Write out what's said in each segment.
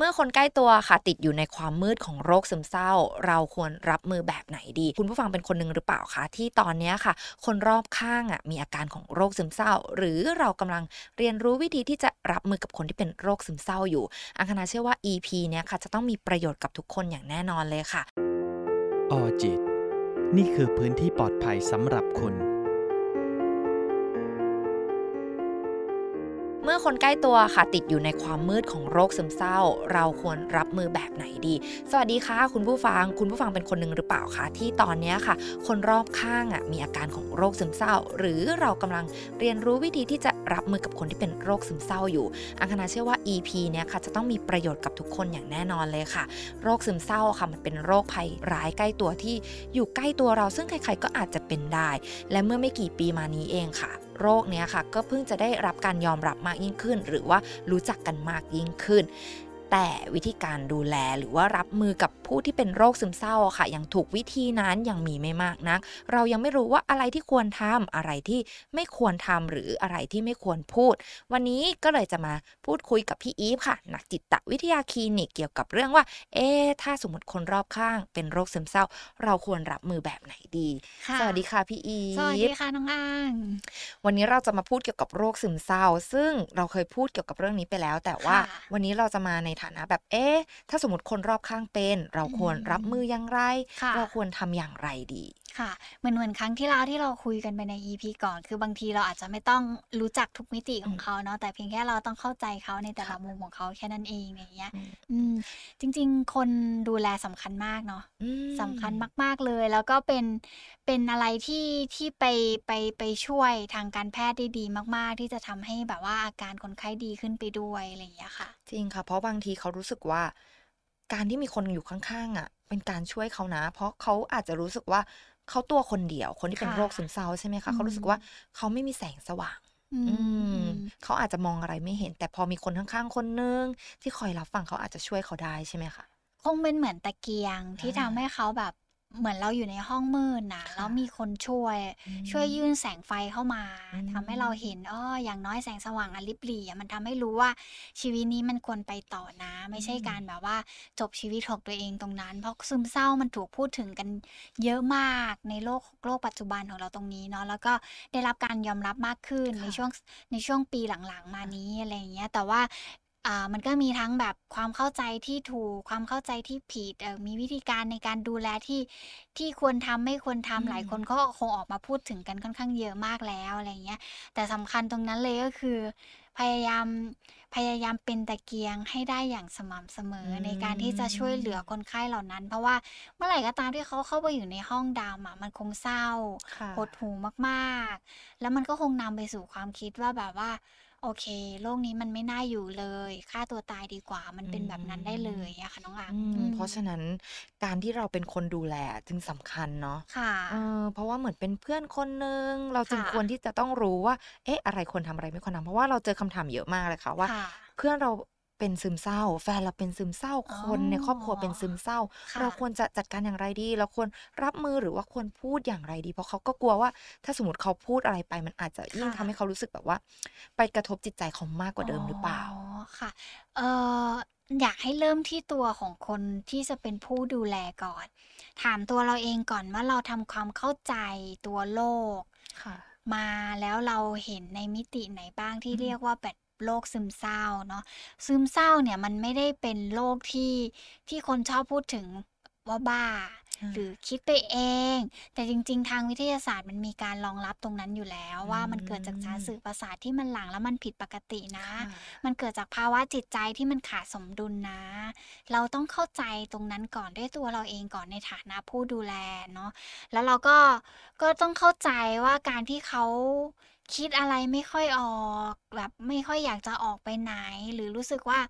เมื่อคนใกล้ตัวค่ะติดอยู่ในความมืดของโรคซึมเศร้า เราควรรับมือแบบไหนดี คุณผู้ฟังเป็นคนหนึ่งหรือเปล่าคะที่ตอนนี้ค่ะ คนรอบข้างอะมีอาการของโรคซึมเศร้า หรือเรากำลังเรียนรู้วิธีที่จะรับมือกับคนที่เป็นโรคซึมเศร้าอยู่ อังคณาเชื่อว่า EP เนี้ยค่ะจะต้องมีประโยชน์กับทุกคนอย่างแน่นอนเลยค่ะออจิต นี่คือพื้นที่ปลอดภัยสำหรับคุณ อคนใกล้ตัวค่ะติดอยู่ในความมืดของโรคซึมเศร้า เราควรรับมือแบบไหนดี สวัสดีค่ะ คุณผู้ฟัง คุณผู้ฟังเป็นคนหนึ่งหรือเปล่าคะที่ตอนนี้ค่ะ คนรอบข้างอะมีอาการของโรคซึมเศร้า หรือเรากำลังเรียนรู้วิธีที่จะรับมือกับคนที่เป็นโรคซึมเศร้าอยู่ อังคณาเชื่อว่า EP เนี้ยค่ะจะต้องมีประโยชน์กับทุกคนอย่างแน่นอนเลยค่ะ โรคซึมเศร้าค่ะมันเป็นโรคภัยร้ายใกล้ตัวที่อยู่ใกล้ตัวเราซึ่งใครๆก็อาจจะเป็นได้ และเมื่อไม่กี่ปีมานี้เองค่ะ โรคเนี้ยค่ะก็เพิ่งจะได้รับการยอมรับมากยิ่งขึ้น หรือว่ารู้จักกันมากยิ่งขึ้น แต่วิธีการดูแลหรือว่ารับมือกับ ผู้ที่เป็นโรคซึมเศร้าอะค่ะ อย่างถูกวิธีนั้นยังมีไม่มากนัก เรายังไม่รู้ว่าอะไรที่ควรทำอะไรที่ไม่ควรทำหรืออะไรที่ไม่ควรพูด วันนี้ก็เลยจะมาพูดคุยกับพี่อีฟค่ะ นักจิตวิทยาคลินิกเกี่ยวกับเรื่องว่า เอ๊ะถ้าสมมติคนรอบข้างเป็นโรคซึมเศร้า เราควรรับมือแบบไหนดีค่ะสวัสดีค่ะพี่อีฟ สวัสดีค่ะน้องอ่าง วันนี้เราจะมาพูดเกี่ยวกับโรคซึมเศร้า ซึ่งเราเคยพูดเกี่ยวกับเรื่องนี้ไปแล้ว แต่ว่าค่ะวันนี้เราจะมาในฐานะแบบ เอ๊ะถ้าสมมติคนรอบข้างเป็นเราควรอืมรับมืออย่างไรค่ะเราควรทำอย่างไรดีค่ะเหมือนเหมือนครั้งที่แล้วที่เราคุยกันไปใน EP ก่อน คือบางทีเราอาจจะไม่ต้องรู้จักทุกมิติของอืมเขาเนาะแต่เพียงแค่เราต้องเข้าใจเขาในแต่ละค่ะมุมของเขาแค่นั้นเองอย่างเงี้ยอืมอืมจริง ๆ คนดูแลสำคัญมากเนาะอืมสำคัญมาก ๆเลย แล้วก็เป็นเป็นอะไรที่ที่ไปไปไปช่วยทางการแพทย์ได้ดีมากๆ ที่จะทำให้แบบว่าอาการคนไข้ดีขึ้นไปด้วยอะไรอย่างเงี้ยค่ะ จริงค่ะ เพราะบางทีเขารู้สึกว่า การที่มีคนอยู่ข้างๆอะ เป็นการช่วยเขานะ เพราะเขาอาจจะรู้สึกว่าเขาตัวคนเดียว คนที่เป็นค่ะโรคซึมเศร้าใช่ไหมคะอืมเขารู้สึกว่าเขาไม่มีแสงสว่างอือืมมอืมเขาอาจจะมองอะไรไม่เห็น แต่พอมีคนข้างๆ คนนึงที่คอยรับฟังเขาอาจจะช่วยเขาได้ใช่ไหมคะคงเป็นเหมือนตะเกียงที่อ่าทำให้เขาแบบ เหมือนเราอยู่ในห้องมืดนะค่ะแล้วมีคนช่วยอืมช่วยยื่นแสงไฟเข้ามาอืมทำให้เราเห็นอ้ออย่างน้อยแสงสว่างอันลิบหลี่อะมันทำให้รู้ว่าชีวิตนี้มันควรไปต่อนะ ไม่ใช่การแบบว่าจบชีวิตของตัวเองตรงนั้น เพราะซึมเศร้ามันถูกพูดถึงกันเยอะมากในโลกโลกปัจจุบันของเราตรงนี้เนาะแล้วก็ได้รับการยอมรับมากขึ้นค่ะในช่วงในช่วงปีหลังๆ มานี้อะไรอย่างเงี้ยแต่ว่า อ่ามันก็มีทั้งแบบความเข้าใจที่ถูก ความเข้าใจที่ผิดเอ่อมีวิธีการในการดูแลที่ที่ควรทำไม่ควรทำอืมหลายคนก็คงออกมาพูดถึงกันค่อนข้างเยอะมากแล้วอะไรเงี้ย แต่สำคัญตรงนั้นเลยก็คือ พยายามพยายามเป็นตะเกียงให้ได้อย่างสม่ำเสมออม ในการที่จะช่วยเหลือคนไข้เหล่านั้น เพราะว่าเมื่อไหร่ก็ตามที่เขาเข้าไปอยู่ในห้องดำอะมันคงเศร้า ค่ะ หดหูมาก ๆ แล้วมันก็คงนำไปสู่ความคิดว่าแบบว่า โอเค โลกนี้มันไม่น่าอยู่เลยฆ่าตัวตายดีกว่า มันเป็นแบบนั้นได้เลยอะค่ะน้องอ่างอืมอืมเพราะฉะนั้นการที่เราเป็นคนดูแลจึงสำคัญเนาะค่ะ เออเพราะว่าเหมือนเป็นเพื่อนคนนึง เราจึงค่ะ ควรที่จะต้องรู้ว่า เอ๊ะ อะไรควรทำอะไรไม่ควรทำเพราะว่าเราเจอคำถามเยอะมากเลยค่ะว่า ค่ะ เพื่อนเรา เป็นซึมเศร้า แฟนเราเป็นซึมเศร้าอ๋อคนในครอบครัวเป็นซึมเศร้าค่ะเราควรจะจัดการอย่างไรดี เราควรรับมือหรือว่าควรพูดอย่างไรดี เพราะเขาก็กลัวว่า ถ้าสมมติเขาพูดอะไรไปมันอาจจะยิ่งค่ะทำให้เขารู้สึกแบบว่า ไปกระทบจิตใจเขามากกว่าเดิมหรือเปล่าอ๋อค่ะเอ่ออยากให้เริ่มที่ตัวของคนที่จะเป็นผู้ดูแลก่อน ถามตัวเราเองก่อนว่าเราทำความเข้าใจตัวโรคค่ะมาแล้วเราเห็นในมิติไหนบ้างที่อืมเรียกว่าแบบ โรคซึมเศร้าเนาะซึมเศร้าเนี่ยมันไม่ได้เป็นโรคที่ที่คนชอบพูดถึงว่าบ้า หรือคิดไปเอง แต่จริง ๆ ทางวิทยาศาสตร์มันมีการรองรับตรงนั้นอยู่แล้ว ว่ามันเกิดจากสารสื่อประสาทที่มันหลั่งแล้วมันผิดปกตินะค่ะมันเกิดจากภาวะจิตใจที่มันขาดสมดุลนะ เราต้องเข้าใจตรงนั้นก่อนด้วยตัวเราเองก่อนในฐานะผู้ดูแลเนาะแล้วเราก็ก็ต้องเข้าใจว่าการที่เขา คิดอะไรไม่ค่อยออกแบบไม่ค่อยอยากจะออกไปไหน หรือรู้สึกว่า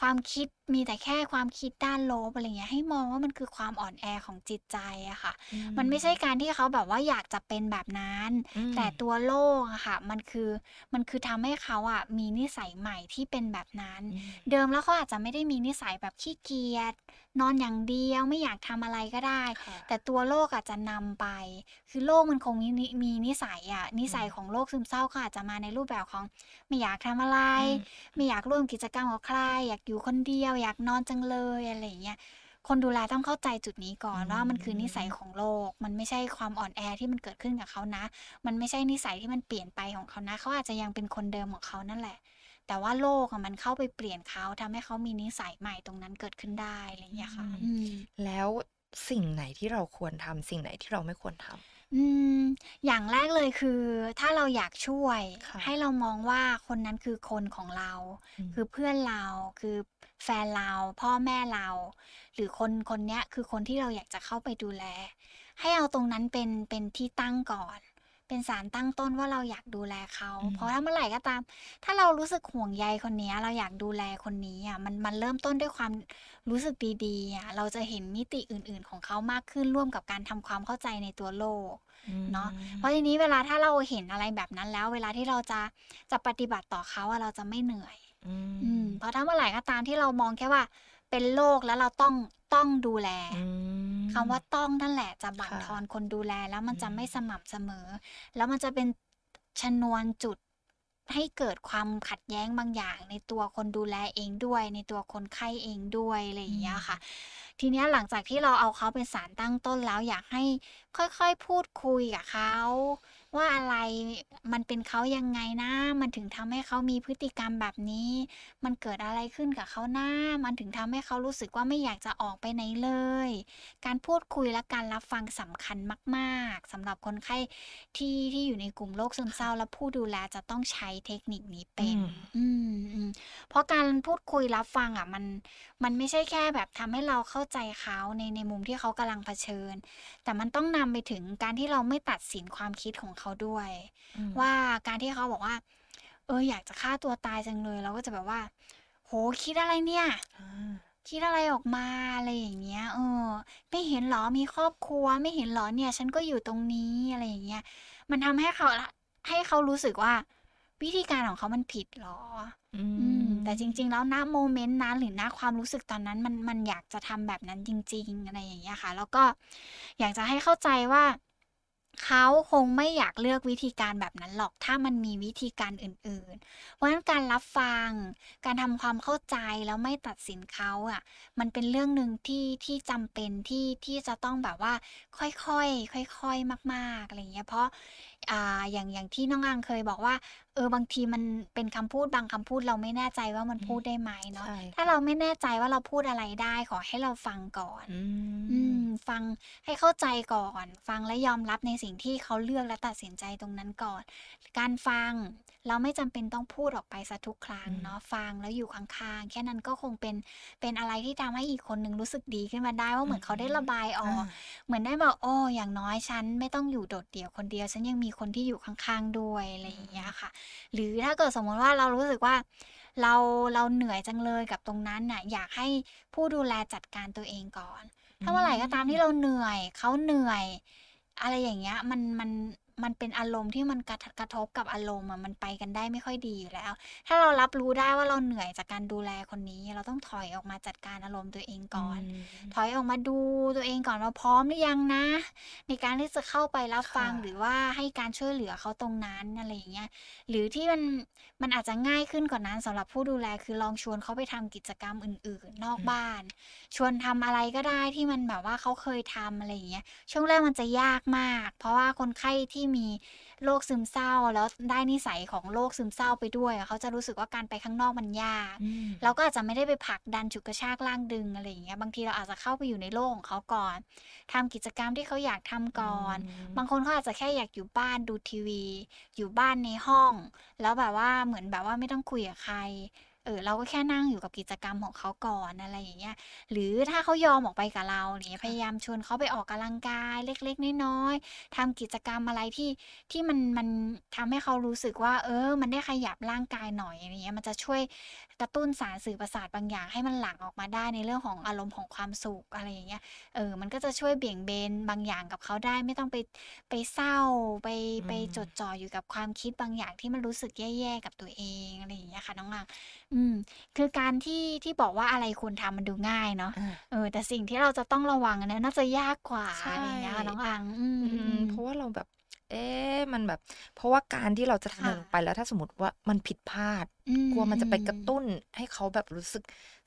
ความคิดมีแต่แค่ความคิดด้านลบอะไรเงี้ยให้มองว่ามันคือความอ่อนแอของจิตใจอะค่ะอืมันไม่ใช่การที่เขาแบบว่าอยากจะเป็นแบบนั้นอืมแต่ตัวโรคอะค่ะ มันคือมันคือทำให้เขาอะมีนิสัยใหม่ที่เป็นแบบนั้นอืมเดิมแล้วเขาอาจจะไม่ได้มีนิสัยแบบขี้เกียจนอนอย่างเดียวไม่อยากทำอะไรก็ได้ค่ะแต่ตัวโรคอาจจะนำไป คือโรคมันคงมีนิมีนิสัยอะนิสัยของโรคซึมมเศร้าก็อาจจะมาในรูปแบบของ ไม่อยากทำอะไรอืมไม่อยากร่วมกิจกรรมกับใคร อยากอยู่คนเดียว อยากนอนจังเลยอะไรอย่างเงี้ยคนดูแลต้องเข้าใจจุดนี้ก่อนอืมว่ามันคือนิสัยของโลก มันไม่ใช่ความอ่อนแอที่มันเกิดขึ้นกับเขานะ มันไม่ใช่นิสัยที่มันเปลี่ยนไปของเขานะ เขาอาจจะยังเป็นคนเดิมของเขานั่นแหละ แต่ว่าโลกอะมันเข้าไปเปลี่ยนเขาทำให้เขามีนิสัยใหม่ตรงนั้นเกิดขึ้นได้อะไรอย่างเงี้ยค่ะอืมแล้วสิ่งไหนที่เราควรทำสิ่งไหนที่เราไม่ควรทำอืมอย่างแรกเลยคือ ถ้าเราอยากช่วยค่ะให้เรามองว่าคนนั้นคือคนของเราอืมคือเพื่อนเราคือแฟนเราพ่อแม่เรา หรือคนคนเนี้ยคือคนที่เราอยากจะเข้าไปดูแล ให้เอาตรงนั้นเป็นเป็นที่ตั้งก่อน เป็นสารตั้งต้นว่าเราอยากดูแลเขาอืมเพราะถ้าเมื่อไหร่ก็ตาม ถ้าเรารู้สึกห่วงใยคนเนี้ยเราอยากดูแลคนนี้อะมันมันเริ่มต้นด้วยความรู้สึกดีๆอะเราจะเห็นมิติอื่น ๆ ของเขามากขึ้นร่วมกับการทำความเข้าใจในตัวโลกเนาะเพราะทีนี้เวลาถ้าเราเห็นอะไรแบบนั้นแล้ว เวลาที่เราจะจะปฏิบัติต่อเขาอะเราจะไม่เหนื่อยอืมอืมเพราะถ้าเมื่อไหร่ก็ตามที่เรามองแค่ว่าเป็นโรคแล้วเราต้อง ต้องดูแลอืมคำว่าต้องนั่นแหละจะบั่นค่ะทอนคนดูแลแล้วมันจะอืมไม่สม่ำเสมอ แล้วมันจะเป็นชนวนจุดให้เกิดความขัดแย้งบางอย่าง ในตัวคนดูแลเองด้วย ในตัวคนไข้เองด้วยอะไรอย่างเงี้ยค่ะ ทีเนี้ยหลังจากที่เราเอาเขาเป็นสารตั้งต้นแล้วอยากให้ค่อยๆ พูดคุยกับเขา ว่าอะไรมันเป็นเขายังไงนะ มันถึงทำให้เขามีพฤติกรรมแบบนี้ มันเกิดอะไรขึ้นกับเขานะมันถึงทำให้เขารู้สึกว่าไม่อยากจะออกไปไหนเลย การพูดคุยและการรับฟังสำคัญมาก ๆสำหรับคนไข้ที่ที่อยู่ในกลุ่มโรคซึมเศร้า และผู้ดูแลจะต้องใช้เทคนิคนี้เป็น อืมอืมเพราะการพูดคุยรับฟังอะมันมันไม่ใช่แค่แบบทำให้เราเข้าใจเขาในในมุมที่เขากำลังเผชิญ แต่มันต้องนำไปถึงการที่เราไม่ตัดสินความคิดของเขาด้วยอืมว่าการที่เขาบอกว่า เอออยากจะฆ่าตัวตายจังเลยเราก็จะแบบว่า โหคิดอะไรเนี่ยอ่าคิดอะไรออกมาอะไรอย่างเงี้ยเออ ไม่เห็นเหรอมีครอบครัว ไม่เห็นเหรอเนี่ย ฉันก็อยู่ตรงนี้อะไรอย่างเงี้ยมันทำให้เขาให้เขารู้สึกว่า วิธีการของเขามันผิดเหรออือืม แต่จริง ๆ แล้วณโมเมนต์นั้นหรือณความรู้สึกตอนนั้น มันมันอยากจะทำแบบนั้นจริง ๆ อะไรอย่างเงี้ยค่ะ แล้วก็อยากจะให้เข้าใจว่า เขาคงไม่อยากเลือกวิธีการแบบนั้นหรอก ถ้ามันมีวิธีการอื่นๆ เพราะฉะนั้นการรับฟัง การทำความเข้าใจแล้วไม่ตัดสินเขาอะ มันเป็นเรื่องหนึ่งที่ที่จำเป็นที่ที่จะต้องแบบว่า ค่อยๆค่อยๆมาก ๆอะไรเงี้ย เพราะ อ่าอย่างอย่างที่น้องอังเคยบอกว่า เออบางทีมันเป็นคำพูดบางคำพูดเราไม่แน่ใจว่ามันพูดได้ไหมเนาะใช่ถ้าเราไม่แน่ใจว่าเราพูดอะไรได้ขอให้เราฟังก่อน อือืมมฟังให้เข้าใจก่อน ฟังและยอมรับในสิ่งที่เขาเลือกและตัดสินใจตรงนั้นก่อน การฟังเราไม่จำเป็นต้องพูดออกไปซะทุกครั้งอืมเนาะฟังแล้วอยู่ข้างๆ แค่นั้นก็คงเป็นเป็นอะไรที่ทำให้อีกคนหนึ่งรู้สึกดีขึ้นมาได้ว่าเหมือนเขาได้ระบายออก เหมือนได้บอกโอ้อย่างน้อยฉันไม่ต้องอยู่โดดเดี่ยวคนเดียวฉันยังมีคนที่อยู่ข้างๆด้วยอะไรอย่างเงี้ยค่ะ หรือถ้าเกิดสมมติว่าเรารู้สึกว่าเราเราเหนื่อยจังเลยกับตรงนั้นน่ะอยากให้ผู้ดูแลจัดการตัวเองก่อน ถ้าเมื่อไหร่ก็ตามที่เราเหนื่อยเขาเหนื่อย อะไรอย่างเงี้ยมันมัน มันเป็นอารมณ์ที่มันกระทกระทบกับอารมณ์อะมันไปกันได้ไม่ค่อยดีอยู่แล้ว ถ้าเรารับรู้ได้ว่าเราเหนื่อยจากการดูแลคนนี้ เราต้องถอยออกมาจัดการอารมณ์ตัวเองก่อน ถอยออกมาดูตัวเองก่อนว่าพร้อมหรือยังนะ ในการที่จะเข้าไปรับฟังค่ะหรือว่าให้การช่วยเหลือเขาตรงนั้นอะไรอย่างเงี้ยหรือที่มันมันอาจจะง่ายขึ้นกว่านั้นสำหรับผู้ดูแลคือลองชวนเขาไปทำกิจกรรมอื่น ๆ นอกอืมบ้าน ชวนทำอะไรก็ได้ที่มันแบบว่าเขาเคยทำอะไรอย่างเงี้ยช่วงแรกมันจะยากมาก เพราะว่าคนไข้ที่มีโรคซึมเศร้า แล้วได้นิสัยของโรคซึมเศร้าไปด้วยอะเขาจะรู้สึกว่าการไปข้างนอกมันยากอืมเราก็อาจจะไม่ได้ไปผลักดันฉุดกระชากลากดึงอะไรอย่างเงี้ยบางทีเราอาจจะเข้าไปอยู่ในโลกของเขาก่อนทำกิจกรรมที่เขาอยากทำก่อน บางคนเขาอาจจะแค่อยากอยู่บ้านดูทีวี อยู่บ้านในห้อง แล้วแบบว่าเหมือนแบบว่าไม่ต้องคุยกับใครเออเราก็แค่นั่งอยู่กับกิจกรรมของเขาก่อนอะไรอย่างเงี้ย หรือถ้าเขายอมออกไปกับเราเนี่ยค่ะพยายามชวนเขาไปออกกำลังกายเล็กๆน้อยๆทำกิจกรรมอะไรที่ที่มันมันทำให้เขารู้สึกว่า เออ มันได้ขยับร่างกายหน่อยอะไรเงี้ยมันจะช่วยกระตุ้นสารสื่อประสาทบางอย่างให้มันหลั่งออกมาได้ในเรื่องของอารมณ์ของความสุขอะไรอย่างเงี้ยเออมันก็จะช่วยเบี่ยงเบนบางอย่างกับเขาได้ไม่ต้องไปไปเศร้าไปไปอืมจดจ่ออยู่กับความคิดบางอย่างที่มันรู้สึกแย่ๆกับตัวเองอะไรอย่างเงี้ยค่ะน้องอังอืม คือการที่ที่บอกว่าอะไรควรทำมันดูง่ายเนาะ อ่า เออ แต่สิ่งที่เราจะต้องระวังอันเนี้ยน่าจะยากกว่าใช่ อะไรอย่างเงี้ยค่ะน้องอัง อืมอือืมม เพราะว่าเราแบบ เอ๊ะมันแบบ เพราะว่าการที่เราจะทำอะไรค่ะ ลงไปแล้วถ้าสมมติว่ามันผิดพลาด อืมกลัวมันจะไปกระอืมตุ้นให้เขาแบบรู้สึก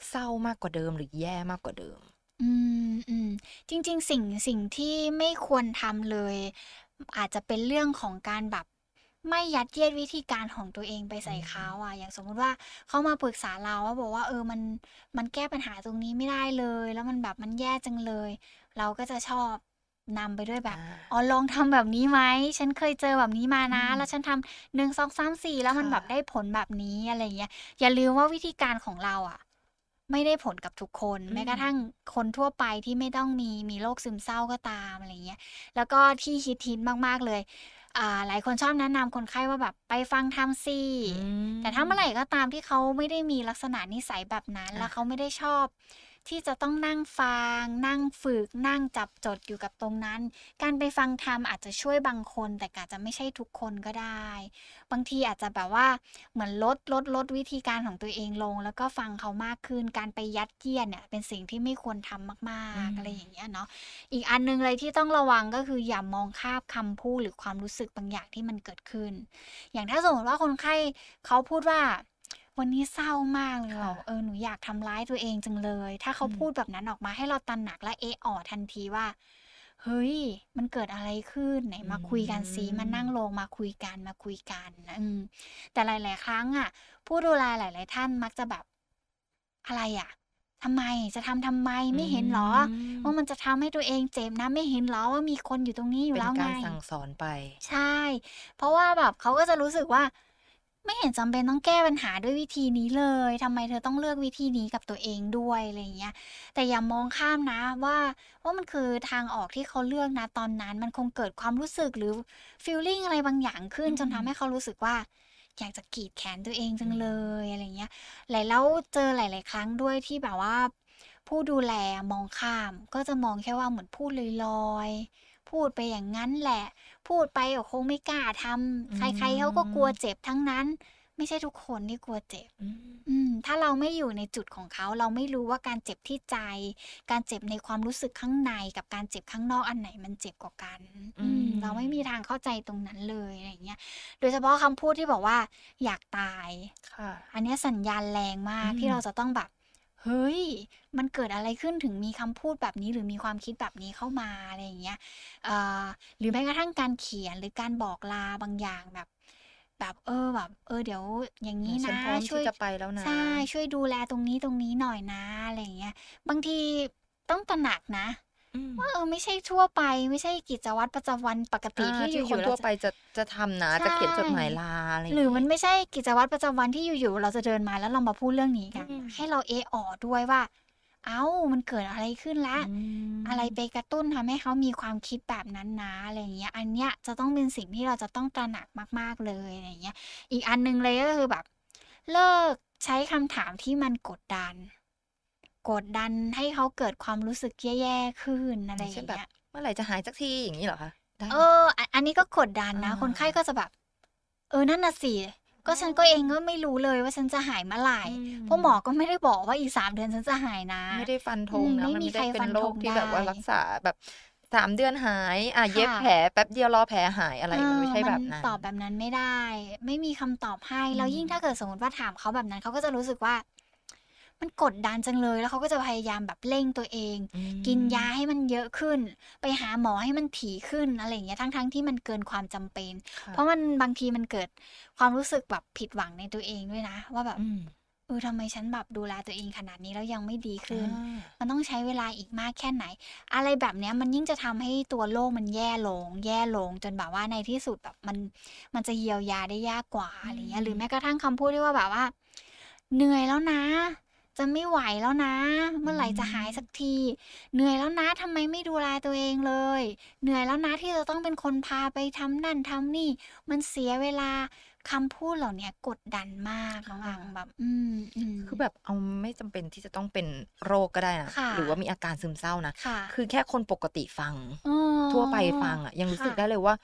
เศร้ามากกว่าเดิมหรือแย่มากกว่าเดิม อืมอืมจริงๆ สิ่งสิ่งที่ไม่ควรทำเลย อาจจะเป็นเรื่องของการแบบ ไม่ยัดเยียดวิธีการของตัวเองไปใส่อืมเขาอะ อย่างสมมุติว่าเขามาปรึกษาเราว่าบอกว่าเออมันมันแก้ปัญหาตรงนี้ไม่ได้เลย แล้วมันแบบมันแย่จังเลย เราก็จะชอบนำไปด้วยแบบอ่าอ๋อลองทำแบบนี้ไหมฉันเคยเจอแบบนี้มานะอืมแล้วฉันทำหนึ่งสองสามสี่แล้วมันค่ะแบบได้ผลแบบนี้อะไรอย่างเงี้ยอย่าลืมว่าวิธีการของเราอะ ไม่ได้ผลกับทุกคนอืมแม้กระทั่งคนทั่วไปที่ไม่ต้องมีมีโรคซึมเศร้าก็ตามอะไรเงี้ยแล้วก็ที่ฮิตฮิตมากๆเลยอ่า หลายคนชอบแนะนำคนไข้ว่าแบบไปฟังทำสิอืมแต่ถ้าเมื่อไหร่ก็ตามที่เขาไม่ได้มีลักษณะนิสัยแบบนั้นอะแล้วเขาไม่ได้ชอบ ที่จะต้องนั่งฟัง นั่งฝึก นั่งจับจดอยู่กับตรงนั้น การไปฟังธรรมอาจจะช่วยบางคน แต่อาจจะไม่ใช่ทุกคนก็ได้ บางทีอาจจะแบบว่าเหมือนลดลดลดวิธีการของตัวเองลง แล้วก็ฟังเขามากขึ้น การไปยัดเยียดเนี่ยเป็นสิ่งที่ไม่ควรทำมากอืมๆอะไรอย่างเงี้ยเนาะ อีกอันหนึงเลยที่ต้องระวังก็คืออย่ามองข้ามคำพูดหรือความรู้สึกบางอย่างที่มันเกิดขึ้น อย่างถ้าสมมติว่าคนไข้เขาพูดว่า วันนี้เศร้ามากเลยค่ะ เออหนูอยากทำร้ายตัวเองจังเลย ถ้าเขาอืมพูดแบบนั้นออกมาให้เราตระหนักและเอะอ่อทันทีว่า เฮ้ย มันเกิดอะไรขึ้นไหนมาคุยกันซิมานั่งลงมาคุยกันมาคุยกันอืมแต่หลาย ๆ ครั้งอะ ผู้ดูแลหลาย ๆ ท่านมักจะแบบอะไรอะทำไมจะทำทำไมไม่เห็นเหรอ ม ว่ามันจะทำให้ตัวเองเจ็บนะไม่เห็นเหรอว่ามีคนอยู่ตรงนี้อยู่เป็นแล้วไงการสั่งสอนไป ใช่ เพราะว่าแบบเขาก็จะรู้สึกว่า ไม่เห็นจำเป็นต้องแก้ปัญหาด้วยวิธีนี้เลยทำไมเธอต้องเลือกวิธีนี้กับตัวเองด้วยอะไรอย่างเงี้ย แต่อย่ามองข้ามนะว่าว่ามันคือทางออกที่เขาเลือกนะตอนนั้น มันคงเกิดความรู้สึกหรือ feeling อะไรบางอย่างขึ้นอืมจนทำให้เขารู้สึกว่าอยากจะกรีดแขนตัวเองจังเลยอะไรเงี้ยหลายแล้วเจอหลาย ๆ ครั้งด้วยที่แบบว่า ผู้ดูแลมองข้ามก็จะมองแค่ว่าเหมือนพูดลอยๆ พูดไปอย่างนั้นแหละ พูดไปก็คงไม่กล้าทำใครๆเขาก็กลัวเจ็บทั้งนั้น ไม่ใช่ทุกคนที่กลัวเจ็บอืมอืม ถ้าเราไม่อยู่ในจุดของเขาเราไม่รู้ว่าการเจ็บที่ใจ การเจ็บในความรู้สึกข้างในกับการเจ็บข้างนอกอันไหนมันเจ็บกว่ากัน อืม เราไม่มีทางเข้าใจตรงนั้นเลยอะไรอย่างเงี้ย โดยเฉพาะคำพูดที่บอกว่า อยากตายค่ะ อันเนี้ยสัญญาณแรงมากอืมที่เราจะต้องแบบ เฮ้ย มันเกิดอะไรขึ้นถึงมีคำพูดแบบนี้ หรือมีความคิดแบบนี้เข้ามาอะไรอย่างเงี้ยเอ่อหรือแม้กระทั่งการเขียนหรือการบอกลาบางอย่างแบบ แบบเออแบบเออเดี๋ยวอย่างนี้ฉันนะพร้อมช่วยที่จะไปแล้วนะใช่ช่วยดูแลตรงนี้ตรงนี้หน่อยนะอะไรอย่างเงี้ยบางทีต้องตระหนักนะอืม ว่าเออไม่ใช่ทั่วไป ไม่ใช่กิจวัตรประจำวันปกติอ่าที่อที่ยู่คนๆเราทั่วจะไปจะจะทำนะจะเขียนจดหมายลาอะไรอย่างหรืองี้มันไม่ใช่กิจวัตรประจำวันที่อยู่ๆเราจะเดินมาแล้วเรามาพูดเรื่องนี้กันอืมให้เราเอะออด้วยว่า เอ้ามันเกิดอะไรขึ้นละอืมอะไรไปกระตุ้นทำให้เขามีความคิดแบบนั้นนะอะไรอย่างเงี้ย อันเนี้ยจะต้องเป็นสิ่งที่เราจะต้องตระหนักมาก ๆเลยอะไรอย่างเงี้ย อีกอันหนึงเลยก็คือแบบ เลิกใช้คำถามที่มันกดดัน กดดันให้เขาเกิดความรู้สึกแย่ๆขึ้นอะไรอเช่นย่างแบบเงี้ยเมื่อไหร่จะหายสักทีอย่างนี้เหรอคะได้ไหมเอออันอันนี้ก็กดดันนะอ่าคนไข้ก็จะแบบ เออนั่นน่ะสิก็ฉันก็เองก็ไม่รู้เลยว่าฉันจะหายเมื่อไหร่อืมเพราะหมอก็ไม่ได้บอกว่าอีกสามเดือนฉันจะหายนะ ไม่ได้ฟันธอืงมนะไม่มันมีไม่ใครได้เป็ฟันนโรธคงที่แบบว่าได้รักษาแบบสามเดือนหายอะเย็บค่ะแผลแป๊บเดียวรอแผลหายอะไรเอมันอไม่ใช่มัแบบนนั้นตอบแบบนั้นไม่ได้ ไม่มีคำตอบให้แล้วอืมยิ่งถ้าเกิดสมมติว่าถามเขาแบบนั้นเขาก็จะรู้สึกว่า มันกดดันจังเลยแล้วเขาก็จะพยายามแบบเร่งตัวเองอืมกินยาให้มันเยอะขึ้น ไปหาหมอให้มันถี่ขึ้นอะไรอย่างเงี้ยทั้งๆที่มันเกินความจำเป็นค่ะเพราะมันบางทีมันเกิดความรู้สึกแบบผิดหวังในตัวเองด้วยนะ ว่าแบบอืมเออทำไมฉันแบบดูแลตัวเองขนาดนี้แล้วยังไม่ดีขึ้นอ่ามันต้องใช้เวลาอีกมากแค่ไหน อะไรแบบเนี้ยมันยิ่งจะทำให้ตัวโรคมันแย่ลง แย่ลง จนแบบว่าในที่สุดแบบมันมันจะเยียวยาได้ยากกว่าอะไรเงี้ย หรือแม้กระทั่งคำพูดที่ว่าแบบว่า เหนื่อยแล้วนะ จะไม่ไหวแล้วนะ เมื่อไหร่จะหายสักที เหนื่อยแล้วนะทำไมไม่ดูแลตัวเองเลย เหนื่อยแล้วนะที่จะต้องเป็นคนพาไปทำนั่นทำนี่ มันเสียเวลาคำพูดเหล่าเนี้ยกดดันมากน้องอังแบบอืมอืมคือแบบเอาไม่จำเป็นที่จะต้องเป็นโรคก็ได้นะค่ะหรือว่ามีอาการซึมเศร้านะค่ะคือแค่คนปกติฟังเออทั่วไปฟังอะยังรู้สึกค่ะได้เลยว่า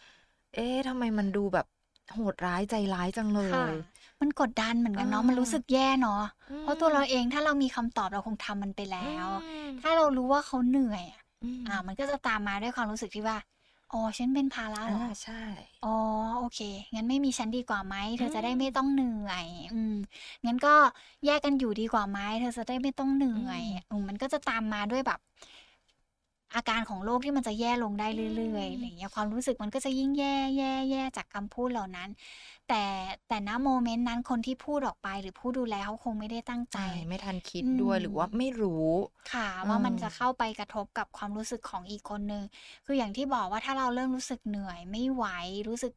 เอ๊ะทำไมมันดูแบบโหดร้ายใจร้ายจังเลค่ะย มันกดดันเหมือนกันเนาะเออมันรู้สึกแย่เนาะอืมเพราะตัวเราเองถ้าเรามีคำตอบเราคงทำมันไปแล้วอืมถ้าเรารู้ว่าเขาเหนื่อยอะอืมอ่า มันก็จะตามมาด้วยความรู้สึกที่ว่าอ๋อฉันเป็นภาระเหรอ?อาใช่อ๋อโอเค งั้นไม่มีฉันดีกว่าไหม?เธอือจะได้ไม่มต้องเหนื่อย อืมงั้นก็แยกกันอยู่ดีกว่าไหม?เธอจะได้ไม่ต้องเหนือื่อยมอืมมันก็จะตามมาด้วยแบบ อาการของโรคที่มันจะแย่ลงได้อืเรื่อยๆอะไรมอย่างเงี้ยความรู้สึกมันก็จะยิ่งแย่ๆๆจากคำพูดเหล่านั้น แต่แต่ณโมเมนต์นั้นคนที่พูดออกไปหรือผู้ดูแลเขาคงไม่ได้ตั้งใใจช่ไม่ทันคิดอืด้วยมหรือว่าไม่รู้ค่ะเอว่ามันจะอเข้าไปกระทบกับความรู้สึกของอีกคนหนึ่งคืออย่างที่บอกว่าถ้าเราเริ่มรู้สึกเหนื่อยไม่ไหวรู้สึก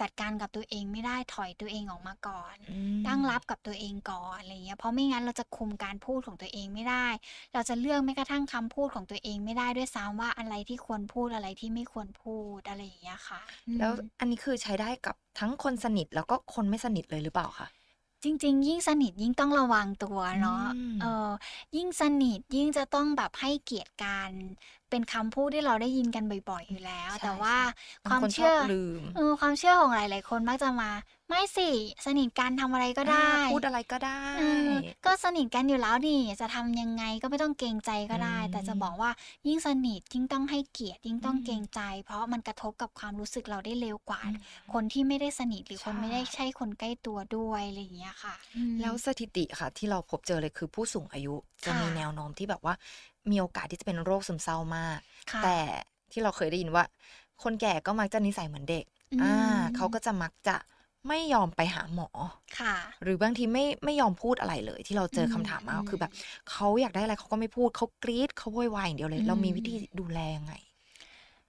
จัดการกับตัวเองไม่ได้ถอยตัวเองออกมาก่อนอืตั้งรับมกับตัวเองก่อนอะไรอย่างเงี้ยเพราะไม่งั้นเราจะคุมการพูดของตัวเองไม่ได้ เราจะเลือกแม้กระทั่งคำพูดของตัวเองไม่ได้ด้วยซ้ำว่าอะไรที่ควรพูดอะไรที่ไม่ควรพูดอะไรอย่างเงี้ยค่ะอืแล้วมอันนี้คือใช้ได้กับทั้งคนสนิทแล้วก็คนไม่สนิทเลยหรือเปล่าคะ?จริง ๆ ยิ่งสนิทยิ่งต้องระวังตัวอืเนาะเอมอยิ่งสนิทยิ่งจะต้องแบบให้เกียรติกันเป็นคำพูดที่เราได้ยินกันบ่อย ๆ อยู่แล้วใแต่ว่าช่ๆบคาวงามเชคนชื่ออบลืมเออความเชื่อของหลาย ๆ คนมักจะมา"ไม่สิ สนิทกันทำอะไรก็อาได้"พูดอะไรก็ได้เออ"ก็สนิทกันอยู่แล้วนี่จะทำยังไงก็ไม่ต้องเกรงใจอก็ได้"แต่จะบอืมกว่ายิ่งสนิทยิ่งต้องให้เกียรติยิ่งอืต้องเกรงมใจ เพราะมันกระทบกับความรู้สึกเราได้เร็วกว่าอือฮคึนที่ไม่ได้สนิทหรือใชคนไม่ได้ใช่คนใกล้ตัวด้วยอะไรอย่างเงี้ยค่ะอืแล้วมสถิติค่ะ ที่เราพบเจอเลยคือผู้สูงอายุจะค่มีแนะวโน้มที่แบบว่ามีโอกาสที่จะเป็นโรคซึมเศร้ามากค่แต่ะที่เราเคยได้ยินว่า คนแก่ก็มักจะนิสัยเหมือนเด็กอือาเขามก็จะมักจะ ไม่ยอมไปหาหมอค่ะ หรือบางทีไม่ไม่ยอมพูดอะไรเลย ที่เราอืเจอคำถามมากก็คือแบบมๆเขาอยากได้อะไรเขาก็ไม่พูดเขากรี๊ดเขาโวยวายอย่างเดียวเลอืยเรามีวิธีมดูแลยังไง?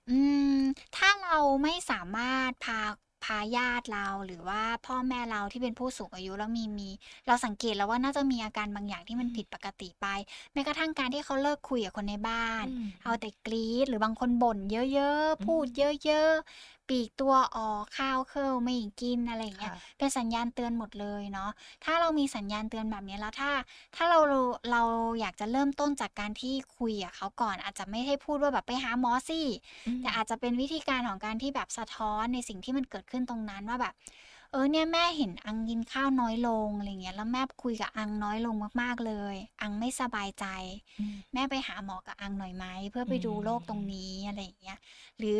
อืม ถ้าเราไม่สามารถพาพาญาติเราหรือว่าพ่อแม่เราที่เป็นผู้สูงอายุแล้วมีมี เราสังเกตแล้วว่าน่าจะมีอาการบางอย่างที่อืมันผิมดปกติไปแม้กระทั่งการที่เขาเลิกคุยกับคนในบ้านอืเอามแต่กรี๊ดหรือบางคนบ่นเยอะอืๆพูดมเยอะๆ ปลีกตัวออกข้าวเคิลไม่กินอะไรอย่างคเงี้่ยะเป็นสัญญาณเตือนหมดเลยเนาะถ้าเรามีสัญญาณเตือนแบบเนี้ยแล้วถ้า ถ้าเราเราเราอยากจะเริ่มต้นจากการที่คุยกับเขาก่อน อาจจะไม่ให้พูดว่าแบบ"ไปหาหมอสิ"อืแต่อามจจะเป็นวิธีการของการที่แบบสะท้อนในสิ่งที่มันเกิดขึ้นตรงนั้นว่าแบบ"เออเนี่ยแม่เห็นอังกินข้าวน้อยลง"อะไรอย่างเงี้ย"แล้วแม่คุยกับอังน้อยลงมากๆเลย อังไม่สบายใจอืมแม่ไปหาหมอกับอังหน่อยไหม?เพื่ออืไปดูโรคตรงมนี้"อะไรอย่างเงี้ยหรือ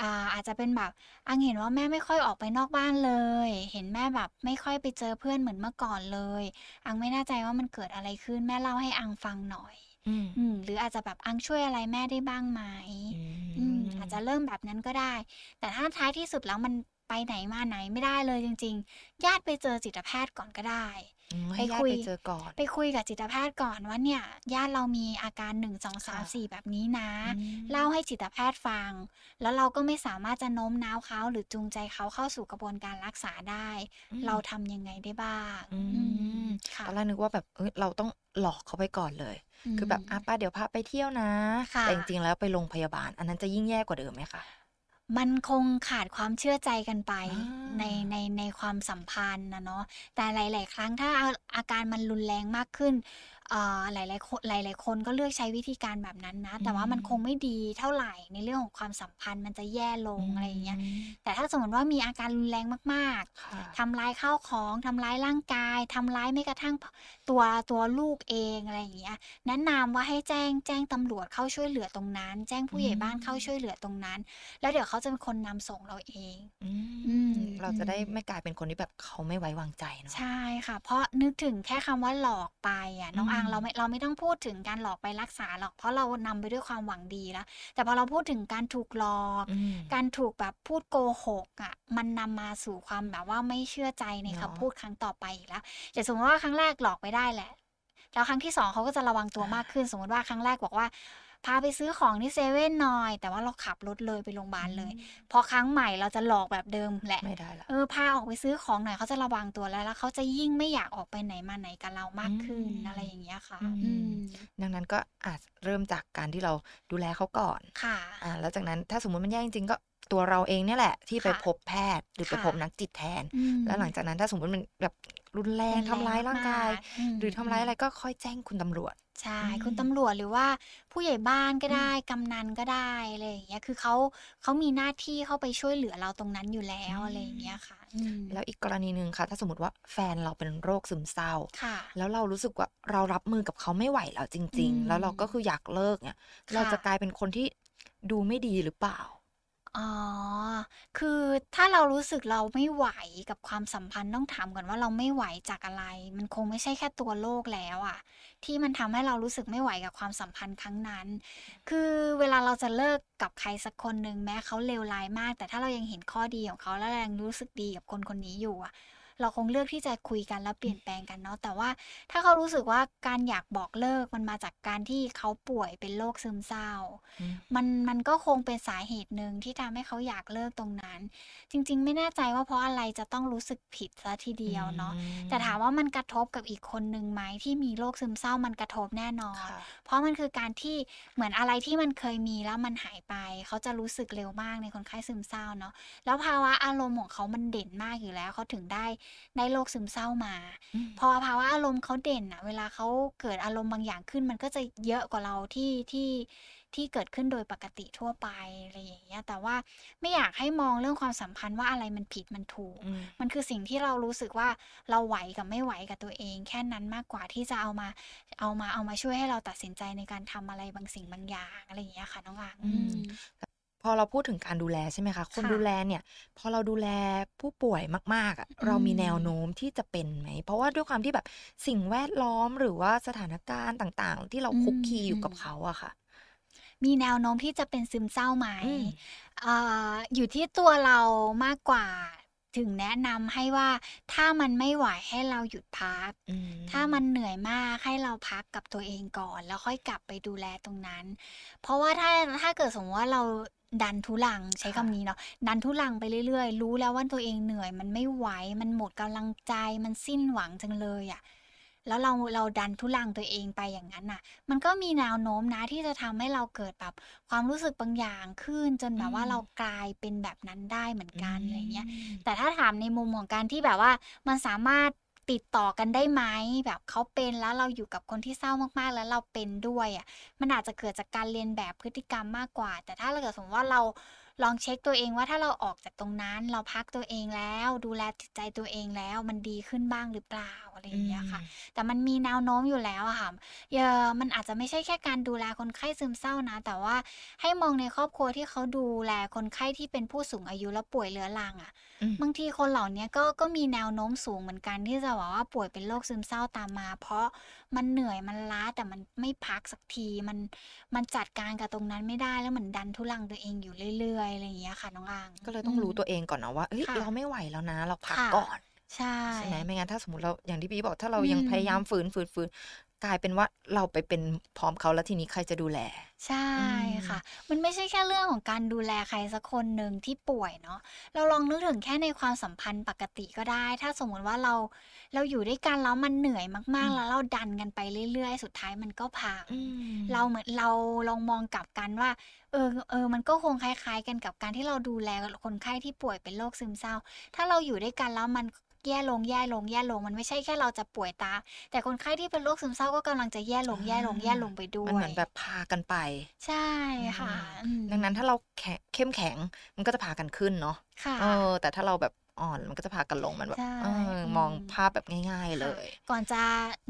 อ่า อาจจะเป็นแบบ"อังเห็นว่าแม่ไม่ค่อยออกไปนอกบ้านเลย เห็นแม่แบบไม่ค่อยไปเจอเพื่อนเหมือนเมื่อก่อนเลย อังไม่แน่ใจว่ามันเกิดอะไรขึ้น แม่เล่าให้อังฟังหน่อย"อืม อืม หรืออาจจะแบบ"อังช่วยอะไรแม่ได้บ้างไหม?"อือืมอาจจะมเริ่มแบบนั้นก็ได้ แต่ถ้าท้ายที่สุดแล้วมัน ไปไหนมาไหนไม่ได้เลยจริง ๆ ญาติไปเจอจิตแพทย์ก่อนก็ได้อืมใไหป้ญาคติุไยปเจอก่อน ไปคุยกับจิตแพทย์ก่อนว่า"เนี่ย ญาติเรามีอาการ1 2ค่3ะ4แบบนี้นะ"อืเล่ามให้จิตแพทย์ฟัง แล้วเราก็ไม่สามารถจะโน้มน้าวเขาหรือจูงใจเขาเข้าสู่กระบวนการรักษาได้ เราอืมทำยังไงได้บ้าง?อือืมมค่ตะอนแรกนึกว่าแบบเฮ้ยเราต้องหลอกเขาไปก่อนเลยอืคือแบบ"อามไปเดี๋ยวพาไปเที่ยวนะ"ค่แต่จะริงๆแล้วไปโรงพยาบาล อันนั้นจะยิ่งแย่กว่าเดิมไหมคะ? มันคงขาดความเชื่อใจกันไปอในาในในความสัมพันธ์อะเนาะแต่หลาย ๆ ครั้งถ้าอาอาการมันรุนแรงมากขึ้น อ่าหลายๆคนหลาย ๆ คนก็เลือกใช้วิธีการแบบนั้นนะอืแต่ว่ามันคงมไม่ดีเท่าไรในเรื่องของความสัมพันธ์มันจะแย่ลอืงอะไรอย่างเงี้ยมแต่ถ้าสมมุติว่ามีอาการรุนแรงมากค่ๆะทำร้ายข้าวของทำร้ายร่างกายทำร้ายแม้กระทั่งพตัวตัวลูกเองอะไรอย่างเงี้ยแนะนำว่าให้แจ้งแจ้งตำรวจเข้าช่วยเหลือตรงนั้น แจ้งอผืู้ใหญ่บ้านเข้าช่มวยเหลือตรงนั้น แล้วเดี๋ยวเขาจะเป็นคนนำส่งเราเอง อือืม เราจะได้มๆไม่กลายเป็นคนที่แบบเขาไม่ไว้วางใจเนาใชะ่ค่ะ เพราะนึกถึงแค่คำว่าหลอกไปอะอืน้องอังเราไมม่เราไม่ต้องพูดถึงการหลอกไปรักษาหรอกเพราะเรานำไปด้วยความหวังดีแล้ว แต่พอเราพูดถึงการถูกหลอกอืกมารถูกแบบพูดโกหกอะมันนำมาสู่ความแบบว่าไม่เชื่อใจในเนคาำพูะดครั้งต่อไปอีกแล้วอย่างสมมุติว่าครั้งแรกหลอกไปได้แหละ แล้วครั้งที่2เขาก็จะระวังตัอวมากาขึ้น สมมุติว่าครั้งแรกบอกว่า" พาไปซื้อของที่เซเว่นหน่อย"แต่ว่าเราขับรถเลยไปโรงบอืาลเลยมพอครั้งใหม่เราจะหลอกแบบเดิมแหละไม่ได้แล้ว"เออพาออกไปซื้อของหน่อย"เขาจะระวังตัวแล้วแล้วเขาจะยิ่งไม่อยากออกไปไหนมาไหนกับเราอมืากขึ้นมอะไรอย่างเงี้ยค่ะอือืมมดังนั้นก็อาจเริ่มจากการที่เราดูแลเขาก่อนค่ะอ่าแล้วจากนั้นถ้าสมมุติมันแย่จริงๆก็ตัวเราเองเนี่ยแหละ ที่คไป่ะพบแพทย์หรือคไป่ะพบนักจิตแทนอืแล้วหลังมจากนั้นถ้าสมมุติมันแบบรุนแรรงุนทแรำร้งายร่างมกาายกๆอืหรือทำร้ายอะไรมๆก็ค่อยแจ้งคุณตำรวจ ใช่ อืคุณตมำรวจหรือว่าผู้ใหญ่บ้านก็อืได้ ม กำนันก็ได้ อะไรอย่างเงี้ย คือเขา เขามีหน้าที่เข้าไปช่วยเหลือเราตรงนั้นอยู่แล้อืว อะไรอย่างเงี้มยค่ะ อืม แล้วอีกกรณีหนึ่งค่ะ ถ้าสมมุติว่าแฟนเราเป็นโรคซึมเศร้า ค่ะ แล้วเรารู้สึกว่าเรารับมือกับเขาไม่ไหวแล้วจอืริง ๆ แล้วเราก็ม คืออยากเลิกเงี้ยคเรา่จะะกลายเป็นคนที่ดูไม่ดีหรือเปล่า? อ๋อ คือถ้าเรารู้สึกเราไม่ไหวกับความสัมพันธ์ต้องถามก่อนว่าเราไม่ไหวจากอะไร มันคงไม่ใช่แค่ตัวโลกแล้วอะที่มันทำให้เรารู้สึกไม่ไหวกับความสัมพันธ์ครั้งนั้น คือเวลาเราจะเลิกกับใครสักคนหนึ่งแม้เขาเลวร้ายมาก แต่ถ้าเรายังเห็นข้อดีของเขาและยังรู้สึกดีกับคนคนนี้อยู่อะ เราคงเลือกที่จะคุยกันแล้วเปลี่ยนแปลงกันเนาะแต่ว่าถ้าเขารู้สึกว่าการอยากบอกเลิกมันมาจากการที่เขาป่วยเป็นโรคซึมเศร้าอืมมันมันก็คงเป็นสาเหตุหนึ่งที่ทำให้เขาอยากเลิกตรงนั้น จริง ๆ ไม่แน่ใจว่าเพราะอะไรจะต้องรู้สึกผิดซะทีเดียวเนาะแต่ถามว่ามันกระทบกับอีกคนหนึ่งไหมที่มีโรคซึมเศร้ามันกระทบแน่นอนค่ะเพราะมันคือการที่เหมือนอะไรที่มันเคยมีแล้วมันหายไป เขาจะรู้สึกเร็วมากในคนไข้ซึมเศร้าเนาะแล้วภาวะอารมณ์ของเขามันเด่นมากอยู่แล้วเขาถึงได้ได้โรคซึมเศร้ามาอืมพอภาวะอารมณ์เขาเด่นอะเวลาเขาเกิดอารมณ์บางอย่างขึ้น มันก็จะเยอะกว่าเราที่ที่ที่เกิดขึ้นโดยปกติทั่วไปอะไรอย่างเงี้ย แต่ว่าไม่อยากให้มองเรื่องความสัมพันธ์ว่าอะไรมันผิดมันถูกอืมมันคือสิ่งที่เรารู้สึกว่าเราไหวกับไม่ไหวกับตัวเอง แค่นั้นมากกว่าที่จะเอามาเอามาเอามาช่วยให้เราตัดสินใจในการทำอะไรบางสิ่งบางอย่างอะไรอย่างเงี้ยค่ะน้องอ่าง อืมพอเราพูดถึงการดูแลใช่ไหมคะ คนค่ะ ดูแลเนี่ย พอเราดูแลผู้ป่วยมากๆอะเรามีอืมแนวโน้มที่จะเป็นไหม เพราะว่าด้วยความที่แบบสิ่งแวดล้อมหรือว่าสถานการณ์ต่างๆ ที่เราคุกคีอยู่กับเขาอะค่ะ มีแนวโน้มที่จะเป็นซึมเศร้าไหมอืมเอ่ออยู่ที่ตัวเรามากกว่า ถึงแนะนำให้ว่าถ้ามันไม่ไหวให้เราหยุดพัก อืม ถ้ามันเหนื่อยมากให้เราพักกับตัวเองก่อน แล้วค่อยกลับไปดูแลตรงนั้น เพราะว่าถ้าถ้าเกิดสมมติว่าเรา ดันทุลังใช้คำนี้เนาะดันทุลังไปเรื่อยๆ รู้แล้วว่าตัวเองเหนื่อย มันไม่ไหวมันหมดกำลังใจมันสิ้นหวังจังเลยอะ่ะแล้วเราเราดันทุลังตัวเองไปอย่างนั้นน่ะ มันก็มีแนวโน้มนะที่จะทำให้เราเกิดแบบความรู้สึกบางอย่างขึ้นจนแบบว่าอืมเรากลายเป็นแบบนั้นได้เหมือนกันอะไรเงี้ยมแต่ถ้าถามในมุมของการที่แบบว่ามันสามารถ ติดต่อกันได้ไหมแบบเขาเป็นแล้วเราอยู่กับคนที่เศร้ามากๆ แล้วเราเป็นด้วยอะมันอาจจะเกิดจากการเรียนแบบพฤติกรรมมากกว่า แต่ถ้าเราเกิดสมมติว่าเราลองเช็คตัวเองว่าถ้าเราออกจากตรงนั้น เราพักตัวเองแล้ว ดูแลจิตใจตัวเองแล้ว มันดีขึ้นบ้างหรือเปล่า อะไรอย่างเงี้ยค่ะ แต่มันมีแนวโน้มอยู่แล้วอะค่ะเยอมันอาจจะไม่ใช่แค่การดูแลคนไข้ซึมเศร้านะ แต่ว่าให้มองในครอบครัวที่เขาดูแลคนไข้ที่เป็นผู้สูงอายุแล้วป่วยเรื้อรังอะอืมบางทีคนเหล่านี้ก็ก็มีแนวโน้มสูงเหมือนกันที่จะบอกว่าป่วยเป็นโรคซึมเศร้าตามมา เพราะมันเหนื่อยมันล้าแต่มันไม่พักสักทีมันมันจัดการกับตรงนั้นไม่ได้แล้วเหมือนดันทุลังตัวเองอยู่เรื่อยๆอะไรอย่างเงี้ยค่ะน้องอางก็เลยต้องรู้ตัวเองก่อนนะว่าเอ้ยค่ะเราไม่ไหวแล้วนะ เราพักค่ะก่อน ใช่ใช่ไหมไม่งั้นถ้าสมมติเราอย่างที่พี่บอกถ้าเรายังอืมพยายามฝืนฝืนฝืนกลายเป็นว่าเราไปเป็นพร้อมเขาแล้วทีนี้ใครจะดูแล ใช่อืมค่ะ มันไม่ใช่แค่เรื่องของการดูแลใครสักคนหนึ่งที่ป่วยเนาะเราลองนึกถึงแค่ในความสัมพันธ์ปกติก็ได้ ถ้าสมมติว่าเราเราอยู่ด้วยกันแล้วมันเหนื่อยมากอืมๆแล้วเราดันกันไปเรื่อยๆ สุดท้ายมันก็พังอืมเราเหมือนเราลองมองกลับกันว่าเออเออมันก็คงคล้าย ๆ กันกับการที่เราดูแลคนไข้ที่ป่วยเป็นโรคซึมเศร้า ถ้าเราอยู่ด้วยกันแล้วมัน แย่ลงแย่ลงแย่ลงมันไม่ใช่แค่เราจะป่วยตามแต่คนไข้ที่เป็นโรคซึมเศร้าก็กำลังจะแย่ลงแย่ลงแย่ลงไปด้วมันยเหมือนแบบพากันไป ใช่ค่ะอืมดังนั้นถ้าเราแข็งเข้มแข็งมันก็จะพากันขึ้นเนาะค่ะเออแต่ถ้าเราแบบ อ่อนมันก็จะพากันลงมันแบบใช่เอออมมองภาพแบบง่าย ๆเลย ก่อนจะ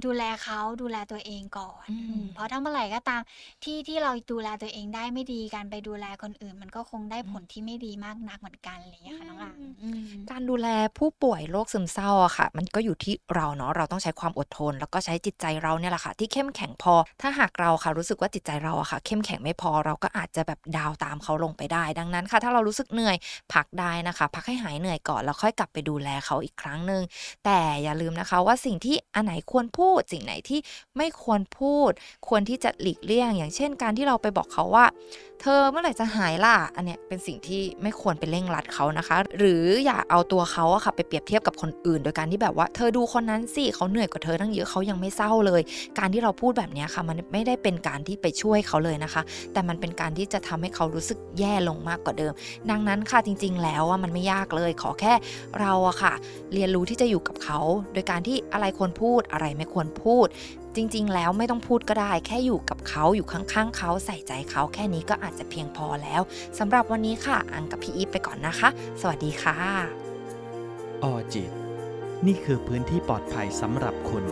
ดูแลเขาดูแลตัวเองก่อนอืมอืมเพราะถ้าเมื่อไหร่ก็ตามที่ที่เราดูแลตัวเองได้ไม่ดีการไปดูแลคนอื่น มันก็คงได้ผลที่ไม่ดีมากนักเหมือนกันอะไรอย่างเงี้ยค่ะน้องอ่างอืมการดูแลผู้ป่วยโรคซึมเศร้าอะค่ะ มันก็อยู่ที่เราเนาะเราต้องใช้ความอดทน แล้วก็ใช้จิตใจเราเนี่ยแหละค่ะ ที่เข้มแข็งพอ ถ้าหากเราค่ะรู้สึกว่าจิตใจเราอะค่ะ เข้มแข็งไม่พอเราก็อาจจะแบบดาวตามเขาลงไปได้ ดังนั้นค่ะ ถ้าเรารู้สึกเหนื่อยพักได้นะคะ พักให้หายเหนื่อยก่อนแล้วค่อยกลับไปดูแลเขาอีกครั้งหนึ่งแต่อย่าลืมนะคะว่าสิ่งที่อันไหนควรพูด สิ่งไหนที่ไม่ควรพูด ควรที่จะหลีกเลี่ยง อย่างเช่น การที่เราไปบอกเขาว่า เธอเมื่อไหร่จะหายล่ะ อันเนี้ยเป็นสิ่งที่ไม่ควรไปเร่งรัดเขานะคะ หรืออย่าเอาตัวเขาอะค่ะไปเปรียบเทียบกับคนอื่น โดยการที่แบบว่าเธอดูคนนั้นสิเขาเหนื่อยกว่าเธอตั้งเยอะเขายังไม่เศร้าเลย การที่เราพูดแบบเนี้ยค่ะ มันไม่ได้เป็นการที่ไปช่วยเขาเลยนะคะ แต่มันเป็นการที่จะทำให้เขารู้สึกแย่ลงมากกว่าเดิม ดังนั้นค่ะจริง ๆ แล้วอะมันไม่ยากเลย ขอแค่เราอะค่ะ เรียนรู้ที่จะอยู่กับเขา โดยการที่อะไรควรพูดอะไรไม่ควรพูด จริง ๆ แล้วไม่ต้องพูดก็ได้ แค่อยู่กับเขาอยู่ข้าง ๆ เขาใส่ใจเขาแค่นี้ก็อาจจะเพียงพอแล้วสำหรับวันนี้ค่ะ อังกับพี่อีฟไปก่อนนะคะ สวัสดีค่ะ ออจิต นี่คือพื้นที่ปลอดภัยสำหรับคุณ